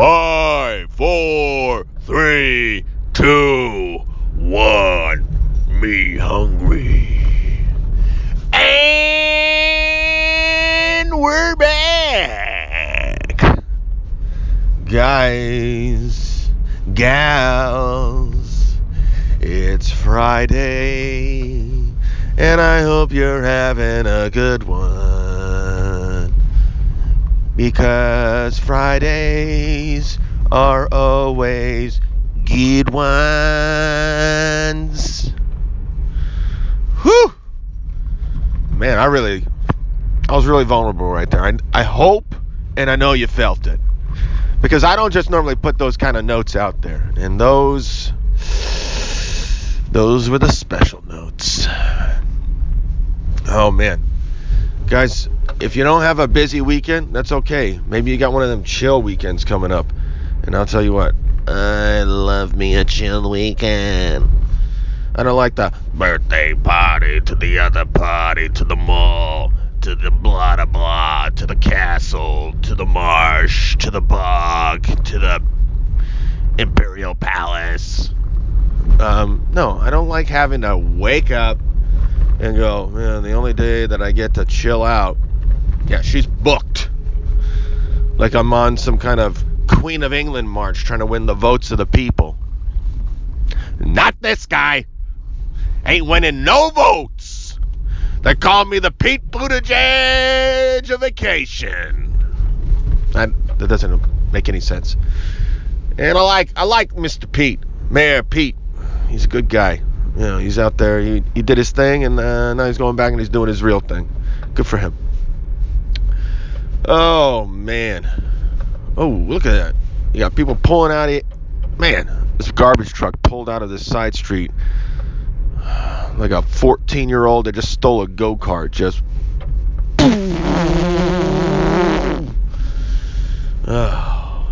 Five, four, three, two, one. Me hungry. And we're back. Guys, gals, it's Friday, and I hope you're having a good one. Because Fridays are always good ones. Whew! Man, I really, I was really vulnerable right there. I, I hope and I know you felt it. Because I don't just normally put those kind of notes out there. And those, those were the special notes. Oh, man. Guys, if you don't have a busy weekend, that's okay. Maybe you got one of them chill weekends coming up. And I'll tell you what, I love me a chill weekend. I don't like the birthday party to the other party to the mall to the blah blah blah to the castle to the marsh to the bog to the imperial palace. Um, no, I don't like having to wake up and go, man, the only day that I get to chill out. Yeah, she's booked. Like I'm on some kind of Queen of England march trying to win the votes of the people. Not this guy. Ain't winning no votes. They call me the Pete Buttigieg of vacation. That, that doesn't make any sense. And I like I like Mr. Pete, Mayor Pete. He's a good guy. You know, he's out there. He, he did his thing, and uh, now he's going back and he's doing his real thing. Good for him. Oh man. Oh, look at that. You got people pulling out it. Man, this garbage truck pulled out of this side street like a 14 year old that just stole a go kart. Just. Oh.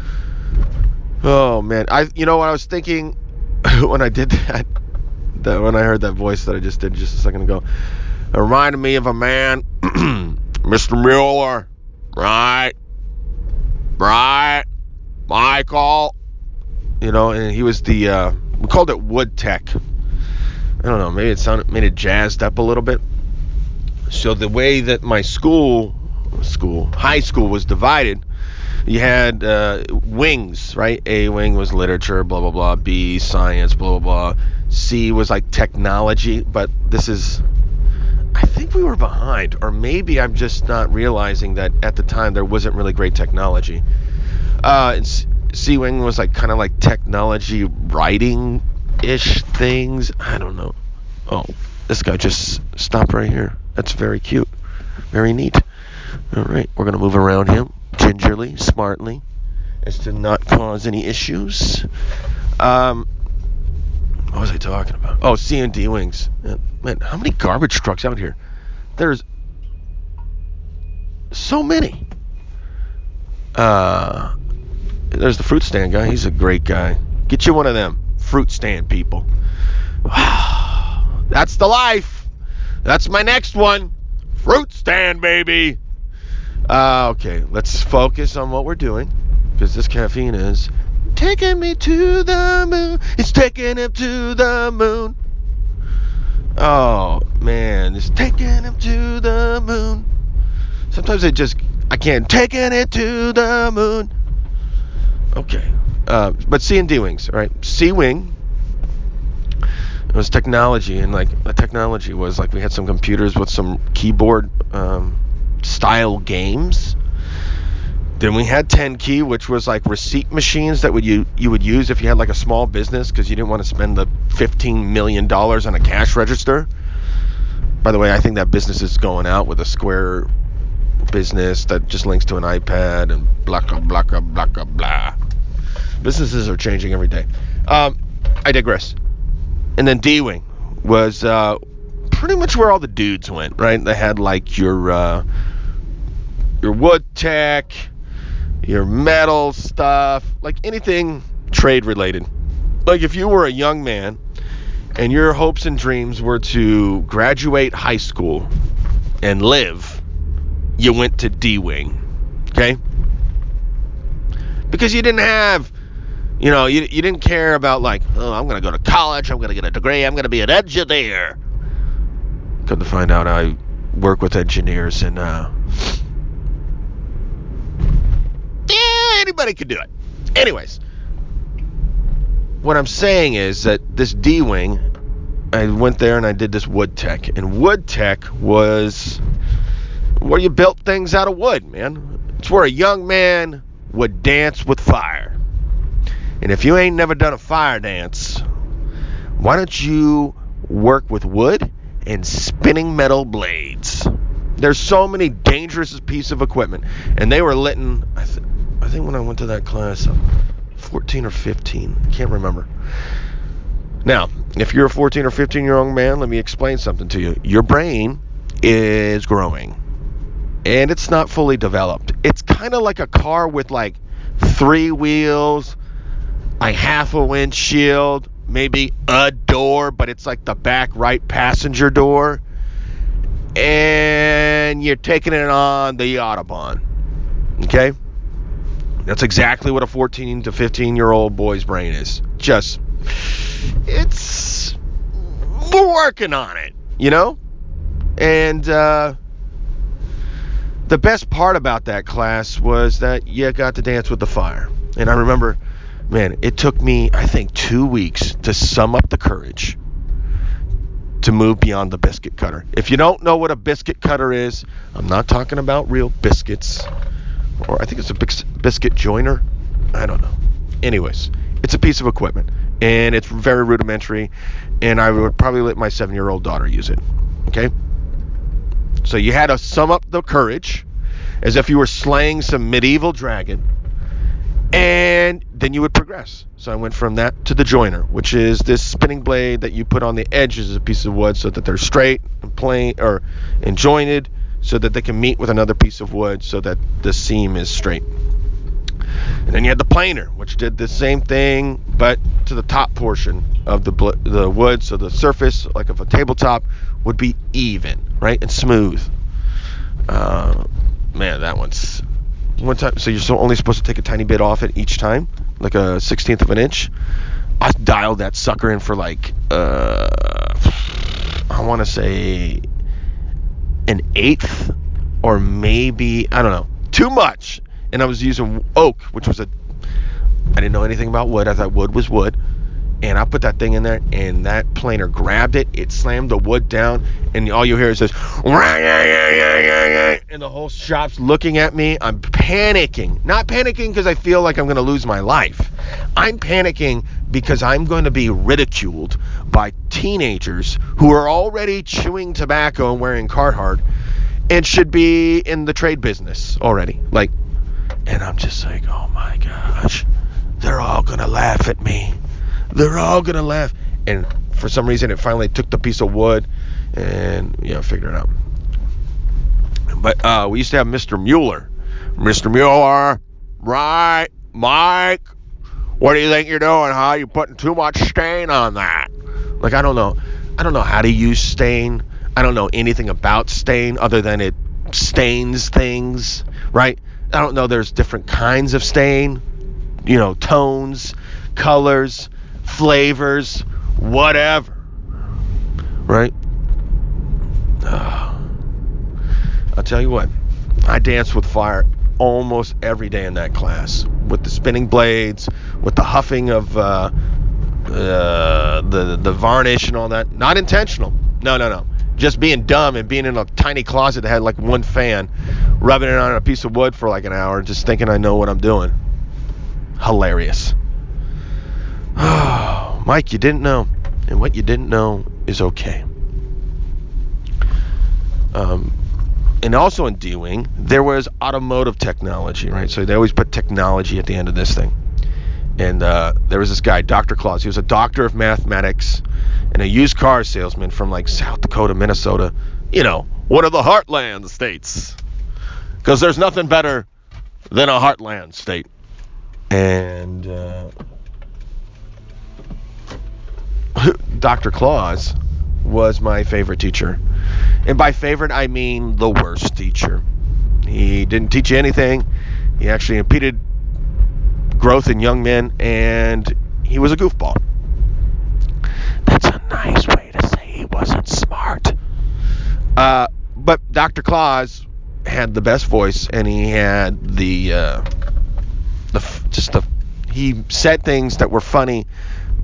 oh man, I you know what I was thinking when I did that, that when I heard that voice that I just did just a second ago, it reminded me of a man, Mr. Mueller, right, right, Michael, you know, and he was the uh, we called it wood tech. I don't know, maybe it sounded made it jazzed up a little bit. So the way that my school, school, high school was divided, you had uh, wings, right? A wing was literature, blah blah blah. B science, blah blah blah. C was like technology, but this is. I think we were behind, or maybe I'm just not realizing that at the time there wasn't really great technology. Uh, C wing was like kind of like technology writing ish things. I don't know. Oh, this guy just stopped right here. That's very cute. Very neat. All right, we're going to move around him gingerly, smartly, as to not cause any issues. Um, what was I talking about? Oh, C and D wings. Man, how many garbage trucks out here? There's so many. Uh, there's the fruit stand guy. He's a great guy. Get you one of them fruit stand people. That's the life. That's my next one. Fruit stand, baby. Uh, okay, let's focus on what we're doing because this caffeine is taking me to the moon. It's taking him to the moon. Oh man, it's taking him to the moon. Sometimes it just I can't taking it to the moon. Okay, uh, but C and D wings, right? C wing it was technology, and like the technology was like we had some computers with some keyboard um, style games. Then we had 10 key, which was like receipt machines that would you you would use if you had like a small business because you didn't want to spend the 15 million dollars on a cash register. By the way, I think that business is going out with a Square business that just links to an iPad and blah blah blah blah blah blah. Businesses are changing every day. Um, I digress and then D Wing was uh, pretty much where all the dudes went, right? They had like your uh, your wood tech, your metal stuff, like anything trade related. Like if you were a young man and your hopes and dreams were to graduate high school and live, you went to D Wing. Okay? because you didn't have, you know, you, you didn't care about like, oh, I'm gonna go to college, I'm gonna get a degree, I'm gonna be an engineer. Come to find out, I work with engineers and uh, yeah, anybody could do it. Anyways, what I'm saying is that this D wing, I went there and I did this wood tech, and wood tech was where you built things out of wood, man. It's where a young man would dance with fire. And if you ain't never done a fire dance, why don't you work with wood and spinning metal blades? There's so many dangerous pieces of equipment, and they were I think when I went to that class, uh, 14 or 15, I can't remember. Now, if you're a 14 or 15 year old man, let me explain something to you. Your brain is growing and it's not fully developed. It's kind of like a car with like three wheels, a half a windshield, maybe a door, but it's like the back right passenger door. And you're taking it on the Autobahn. Okay? That's exactly what a 14 to 15 year old boy's brain is. Just, it's, we're working on it, you know? And, uh, the best part about that class was that you got to dance with the fire. And I remember, man, it took me, I think, two weeks to sum up the courage to move beyond the biscuit cutter. If you don't know what a biscuit cutter is, I'm not talking about real biscuits, or I think it's a biscuit joiner. I don't know. Anyways, it's a piece of equipment, and it's very rudimentary, and I would probably let my seven year old daughter use it. Okay? So you had to sum up the courage as if you were slaying some medieval dragon, and then you would progress. So I went from that to the joiner, which is this spinning blade that you put on the edges of a piece of wood so that they're straight and plain or and jointed so that they can meet with another piece of wood so that the seam is straight. And then you had the planer, which did the same thing, but to the top portion of the the wood, so the surface, like of a tabletop, would be even, right, and smooth. Uh, man, that one's one time. So you're only supposed to take a tiny bit off it each time, like a sixteenth of an inch. I dialed that sucker in for like, uh, I want to say an eighth, or maybe I don't know, too much and I was using oak, which was a I didn't know anything about wood. I thought wood was wood. And I put that thing in there, and that planer grabbed it. It slammed the wood down, and all you hear is this, and the whole shop's looking at me. I'm panicking. Not panicking because I feel like I'm going to lose my life. I'm panicking because I'm going to be ridiculed by teenagers who are already chewing tobacco and wearing Carhartt and should be in the trade business already. Like, and I'm just like, oh my gosh, they're all gonna laugh at me. They're all gonna laugh. And for some reason, it finally took the piece of wood and you know figured it out. But uh, we used to have Mr. Mueller. Mr. Mueller, right, Mike? What do you think you're doing? Huh? You putting too much stain on that? Like I don't know. I don't know how to use stain. I don't know anything about stain other than it stains things, right? I don't know, there's different kinds of stain, you know, tones, colors, flavors, whatever. Right? I'll tell you what, I danced with fire almost every day in that class with the spinning blades, with the huffing of uh, uh, the the varnish and all that. Not intentional. No, no, no just being dumb and being in a tiny closet that had like one fan, rubbing it on a piece of wood for like an hour, just thinking I know what I'm doing. Hilarious. Mike, you didn't know, and what you didn't know is okay. Um, and also in D-Wing, there was automotive technology, right? So they always put technology at the end of this thing. And uh, there was this guy, Dr. Claus. He was a doctor of mathematics and a used car salesman from like South Dakota, Minnesota, you know, one of the heartland states. Because there's nothing better than a heartland state. And uh, Dr. Claus was my favorite teacher. And by favorite, I mean the worst teacher. He didn't teach you anything. He actually impeded growth in young men, and he was a goofball. That's a nice way to say he wasn't smart. Uh, but Dr. Claus had the best voice, and he had the uh, the just the he said things that were funny,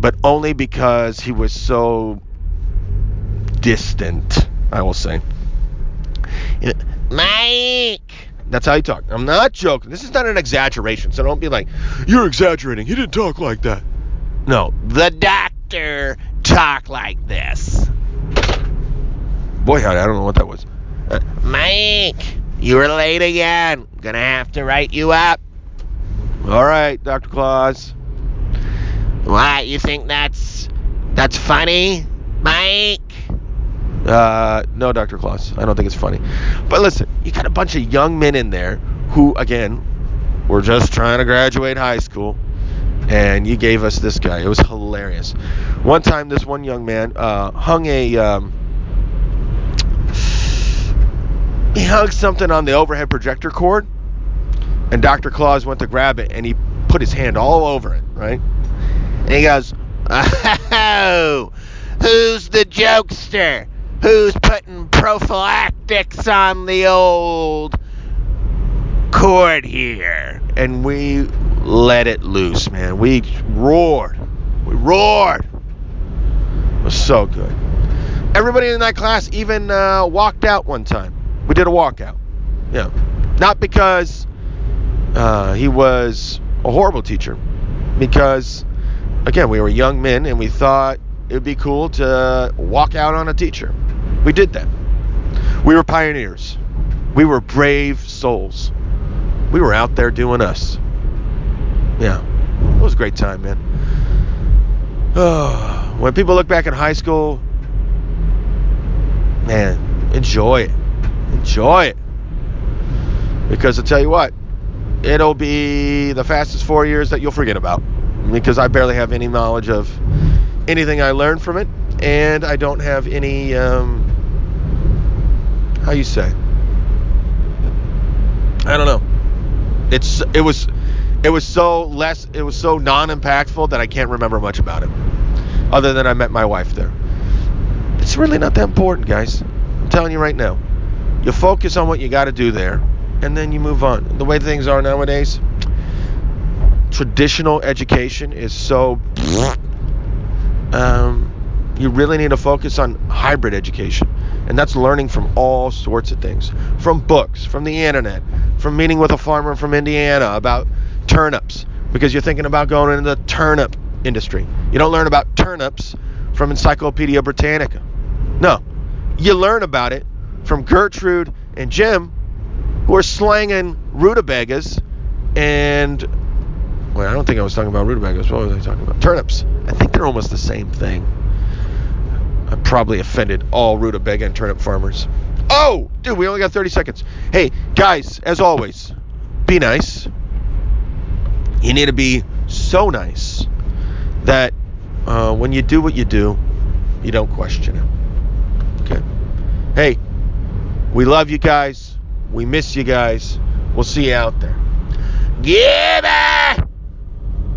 but only because he was so distant. I will say, Mike. That's how he talked. I'm not joking. This is not an exaggeration, so don't be like, "You're exaggerating." He didn't talk like that. No, the doctor talked like this. Boy, I don't know what that was. Uh, Mike, you were late again. Gonna have to write you up. All right, Dr. Claus. What? You think that's that's funny, Mike? Uh, no, Dr. Claus. I don't think it's funny. But listen, you got a bunch of young men in there who, again, were just trying to graduate high school, and you gave us this guy. It was hilarious. One time, this one young man uh, hung a. Um, he hung something on the overhead projector cord, and Dr. Claus went to grab it, and he put his hand all over it, right? And he goes, Oh, who's the jokester? Who's putting prophylactics on the old cord here? And we let it loose, man. We roared. We roared. It was so good. Everybody in that class even uh, walked out one time. We did a walkout. Yeah. Not because uh, he was a horrible teacher, because, again, we were young men and we thought it would be cool to walk out on a teacher. We did that. We were pioneers. We were brave souls. We were out there doing us. Yeah. It was a great time, man. Oh, when people look back in high school, man, enjoy it. Enjoy it. Because I'll tell you what, it'll be the fastest four years that you'll forget about. Because I barely have any knowledge of anything I learned from it, and I don't have any, um, how you say? I don't know. It's it was it was so less it was so non-impactful that I can't remember much about it, other than I met my wife there. It's really not that important, guys. I'm telling you right now. You focus on what you got to do there, and then you move on. The way things are nowadays, traditional education is so. Um, you really need to focus on hybrid education, and that's learning from all sorts of things from books, from the internet, from meeting with a farmer from Indiana about turnips, because you're thinking about going into the turnip industry. You don't learn about turnips from Encyclopedia Britannica. No, you learn about it from Gertrude and Jim, who are slanging rutabagas and well, I don't think I was talking about rutabagas. What was I talking about? Turnips. I think they're almost the same thing. I probably offended all rutabaga and turnip farmers. Oh, dude, we only got 30 seconds. Hey, guys, as always, be nice. You need to be so nice that uh, when you do what you do, you don't question it. Okay. Hey, we love you guys. We miss you guys. We'll see you out there. Get out!